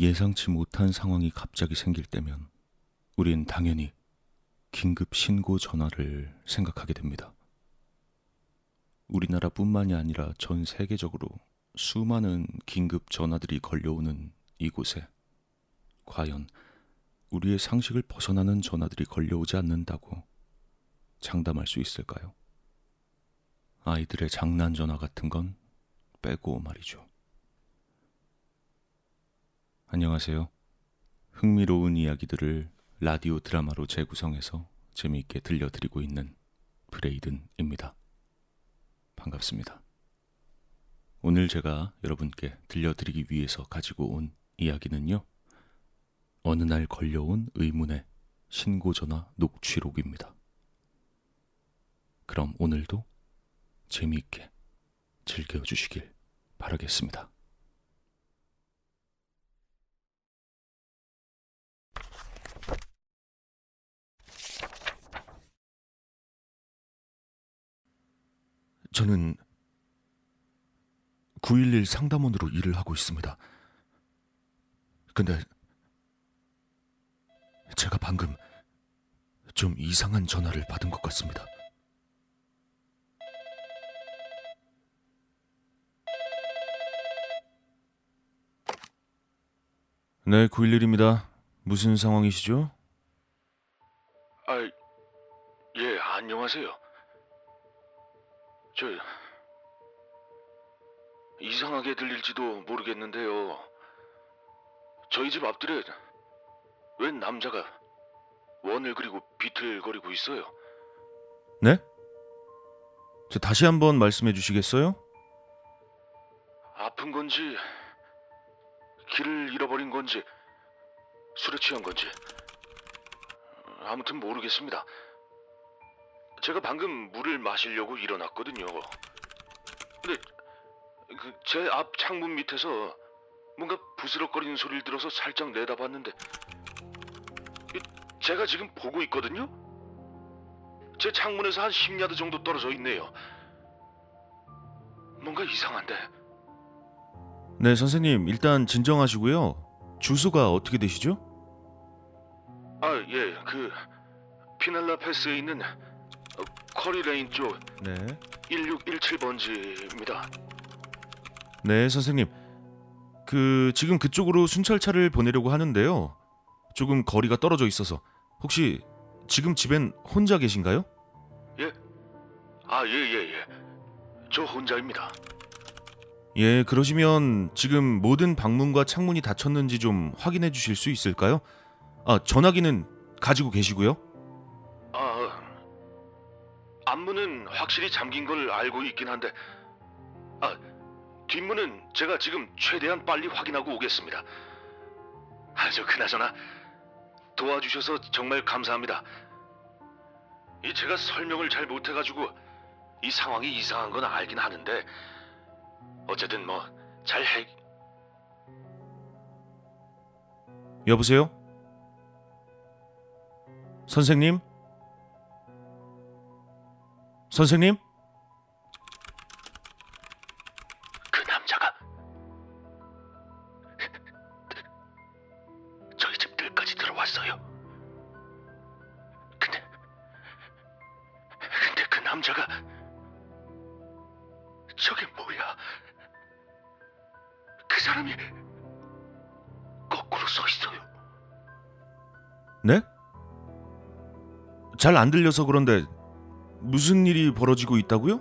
예상치 못한 상황이 갑자기 생길 때면 우린 당연히 긴급 신고 전화를 생각하게 됩니다. 우리나라뿐만이 아니라 전 세계적으로 수많은 긴급 전화들이 걸려오는 이곳에 과연 우리의 상식을 벗어나는 전화들이 걸려오지 않는다고 장담할 수 있을까요? 아이들의 장난 전화 같은 건 빼고 말이죠. 안녕하세요. 흥미로운 이야기들을 라디오 드라마로 재구성해서 재미있게 들려드리고 있는 브레이든입니다. 반갑습니다. 오늘 제가 여러분께 들려드리기 위해서 가지고 온 이야기는요. 어느 날 걸려온 의문의 신고 전화 녹취록입니다. 그럼 오늘도 재미있게 즐겨주시길 바라겠습니다. 저는 911 상담원으로 일을 하고 있습니다. 근데 제가 방금 좀 이상한 전화를 받은 것 같습니다. 네, 911입니다. 무슨 상황이시죠? 아, 예, 안녕하세요. 저 이상하게 들릴지도 모르겠는데요. 저희 집 앞뜰에 웬 남자가 원을 그리고 비틀거리고 있어요. 네? 저 다시 한번 말씀해 주시겠어요? 아픈 건지 길을 잃어버린 건지 술에 취한 건지 아무튼 모르겠습니다. 제가 방금 물을 마시려고 일어났거든요. 근데 그 제 앞 창문 밑에서 뭔가 부스럭거리는 소리를 들어서 살짝 내다봤는데 이- 제가 지금 보고 있거든요. 제 창문에서 한 10야드 정도 떨어져 있네요. 뭔가 이상한데. 네, 선생님. 일단 진정하시고요. 주소가 어떻게 되시죠? 아, 예, 그 피날라 패스에 있는 어, 커리 레인 쪽 네. 1617번지입니다. 네, 선생님. 그 지금 그쪽으로 순찰차를 보내려고 하는데요. 조금 거리가 떨어져 있어서 혹시 지금 집엔 혼자 계신가요? 아, 예, 예, 예. 저 혼자입니다. 예, 그러시면 지금 모든 방문과 창문이 닫혔는지 좀 확인해 주실 수 있을까요? 아, 전화기는 가지고 계시고요. 아, 앞문은 확실히 잠긴 걸 알고 있긴 한데, 아, 뒷문은 제가 지금 최대한 빨리 확인하고 오겠습니다. 아, 저 그나저나 도와주셔서 정말 감사합니다. 이 제가 설명을 잘 못해가지고 이 상황이 이상한 건 알긴 하는데, 어쨌든 뭐 잘 해. 여보세요? 선생님? 선생님? 그 남자가 저희 집 뜰까지 들어왔어요. 근데 근데 그 남자가 저게 뭐야? 그 사람이 거꾸로 서 있어요. 네? 잘 안 들려서 그런데 무슨 일이 벌어지고 있다고요?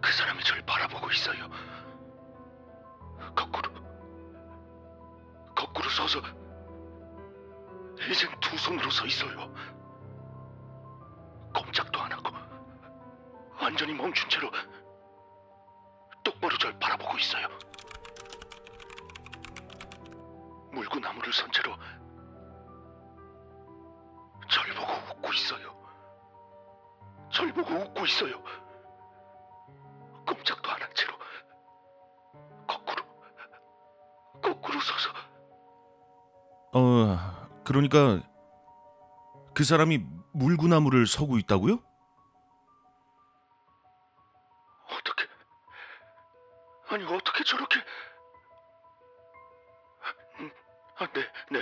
그 사람이 저를 바라보고 있어요. 거꾸로 거꾸로 서서 이젠 두 손으로 서 있어요. 꼼짝도 안 하고 완전히 멈춘 채로 똑바로 절 바라보고 있어요. 물구나무를 선 채로 웃고 있어요. 꼼짝도 안 한 채로 거꾸로 거꾸로 서서 어, 그러니까 그 사람이 물구나무를 서고 있다고요? 어떻게 아니 어떻게 저렇게 아, 네, 네,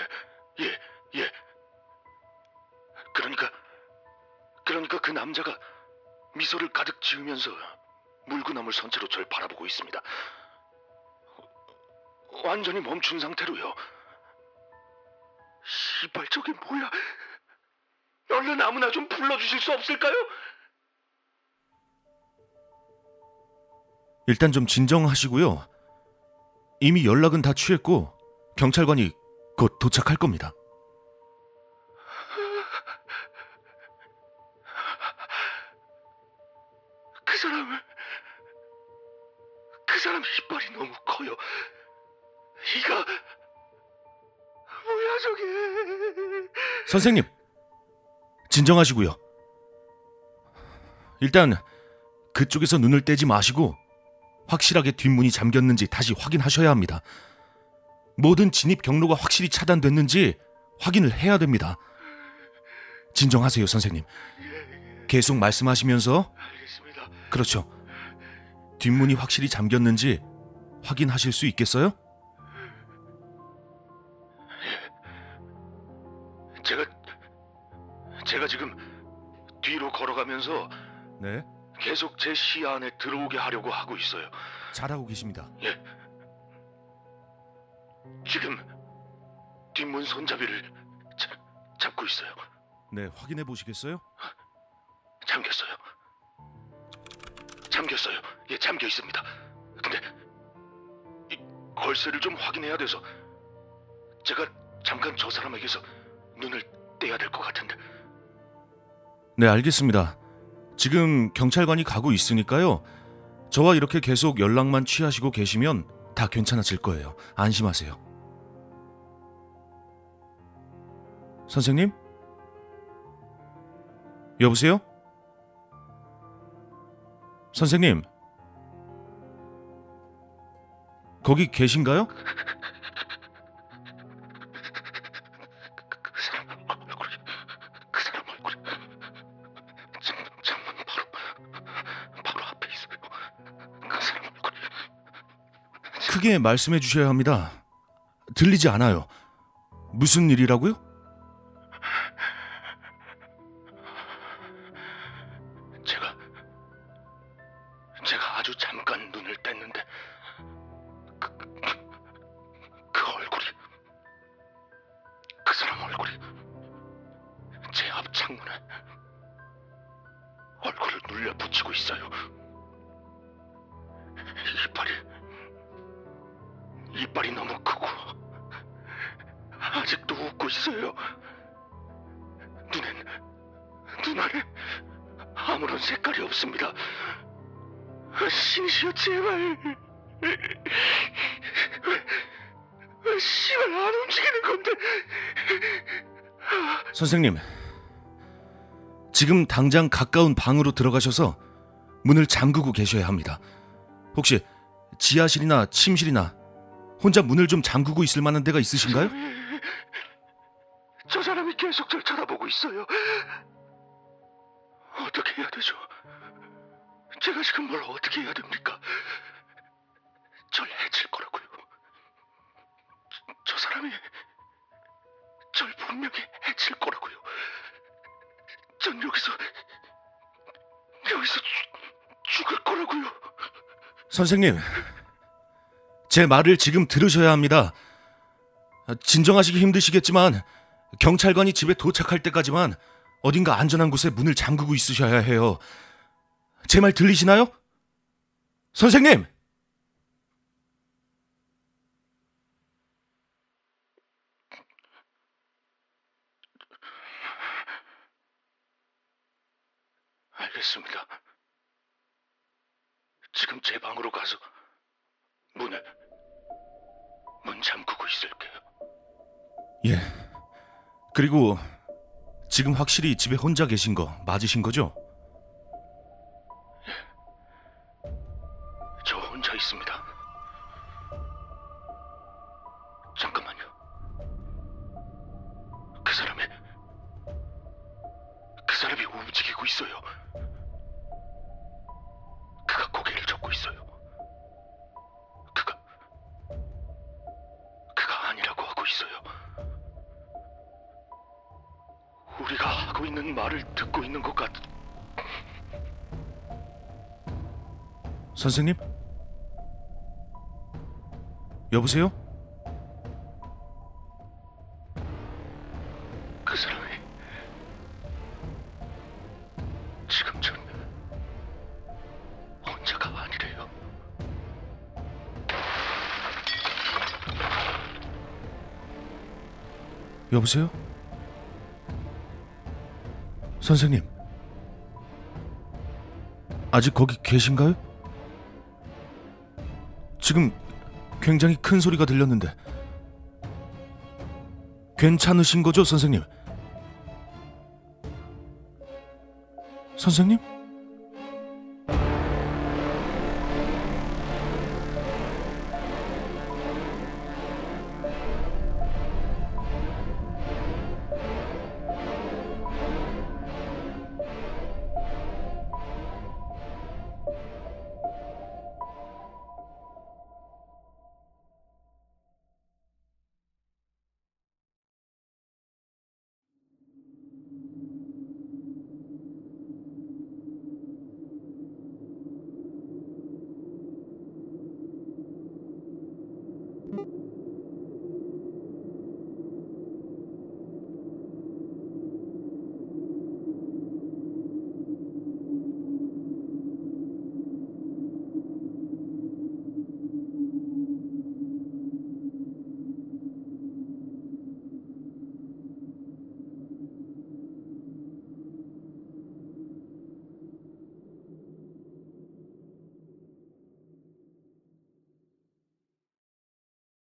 예, 예. 그러니까, 그러니까 그 남자가 미소를 가득 지으면서 물구나물 선체로 절 바라보고 있습니다. 완전히 멈춘 상태로요. 시발 저게 뭐야? 얼른 아무나 좀 불러주실 수 없을까요? 일단 좀 진정하시고요. 이미 연락은 다 취했고 경찰관이 곧 도착할 겁니다. 그 사람을 그 사람 이빨이 너무 커요. 이가 뭐야 저게? 선생님, 진정하시고요. 일단 그쪽에서 눈을 떼지 마시고 확실하게 뒷문이 잠겼는지 다시 확인하셔야 합니다. 모든 진입 경로가 확실히 차단됐는지 확인을 해야 됩니다. 진정하세요, 선생님. 계속 말씀하시면서. 그렇죠. 뒷문이 확실히 잠겼는지 확인하실 수 있겠어요? 제가 제가 지금 뒤로 걸어가면서 네. 계속 제 시야 안에 들어오게 하려고 하고 있어요. 잘하고 계십니다. 예. 지금 뒷문 손잡이를 자, 잡고 있어요. 네, 확인해 보시겠어요? 잠겼어요. 잠겼어요. 예, 잠겨 있습니다. 근데 이 걸쇠를 좀 확인해야 돼서 제가 잠깐 저 사람에게서 눈을 떼야 될 것 같은데. 네, 알겠습니다. 지금 경찰관이 가고 있으니까요. 저와 이렇게 계속 연락만 취하시고 계시면 다 괜찮아질 거예요. 안심하세요. 선생님? 여보세요? 선생님? 거기 계신가요? 그, 그 사람 얼굴이 그 사람 얼굴이 창문 창문 바로 바로 앞에 있어요. 그 사람 얼굴이 크게 말씀해 주셔야 합니다. 들리지 않아요. 무슨 일이라고요? 얼굴을 눌려 붙이고 있어요. 이빨이 이빨이 너무 크고 아직도 웃고 있어요. 눈엔 눈 안에 아무런 색깔이 없습니다. 신이시여 제발 왜, 왜 씨발 안 움직이는 건데 선생님, 지금 당장 가까운 방으로 들어가셔서 문을 잠그고 계셔야 합니다. 혹시 지하실이나 침실이나 혼자 문을 좀 잠그고 있을 만한 데가 있으신가요? 저 사람이 계속 절 쳐다보고 있어요. 어떻게 해야 되죠? 제가 지금 뭘 어떻게 해야 됩니까? 절 해칠 거라고요. 저, 저 사람이 절 분명히 해칠 거라고요. 전 여기서 여기서 죽- 죽을 거라고요. 선생님, 제 말을 지금 들으셔야 합니다. 진정하시기 힘드시겠지만 경찰관이 집에 도착할 때까지만 어딘가 안전한 곳에 문을 잠그고 있으셔야 해요. 제 말 들리시나요? 선생님! 알겠습니다. 지금 제 방으로 가서 문을 문 잠그고 있을게요. 예. 그리고 지금 확실히 집에 혼자 계신 거 맞으신 거죠? 저 혼자 있습니다. 잠깐만요. 그 사람이 그 사람이 움직이고 있어요. 있는 말을 듣고 있는 것 같. 선생님? 여보세요? 그 사람이 지금 전 혼자가 아니래요. 여보세요? 선생님. 아직 거기 계신가요? 지금 굉장히 큰 소리가 들렸는데. 괜찮으신 거죠, 선생님? 선생님?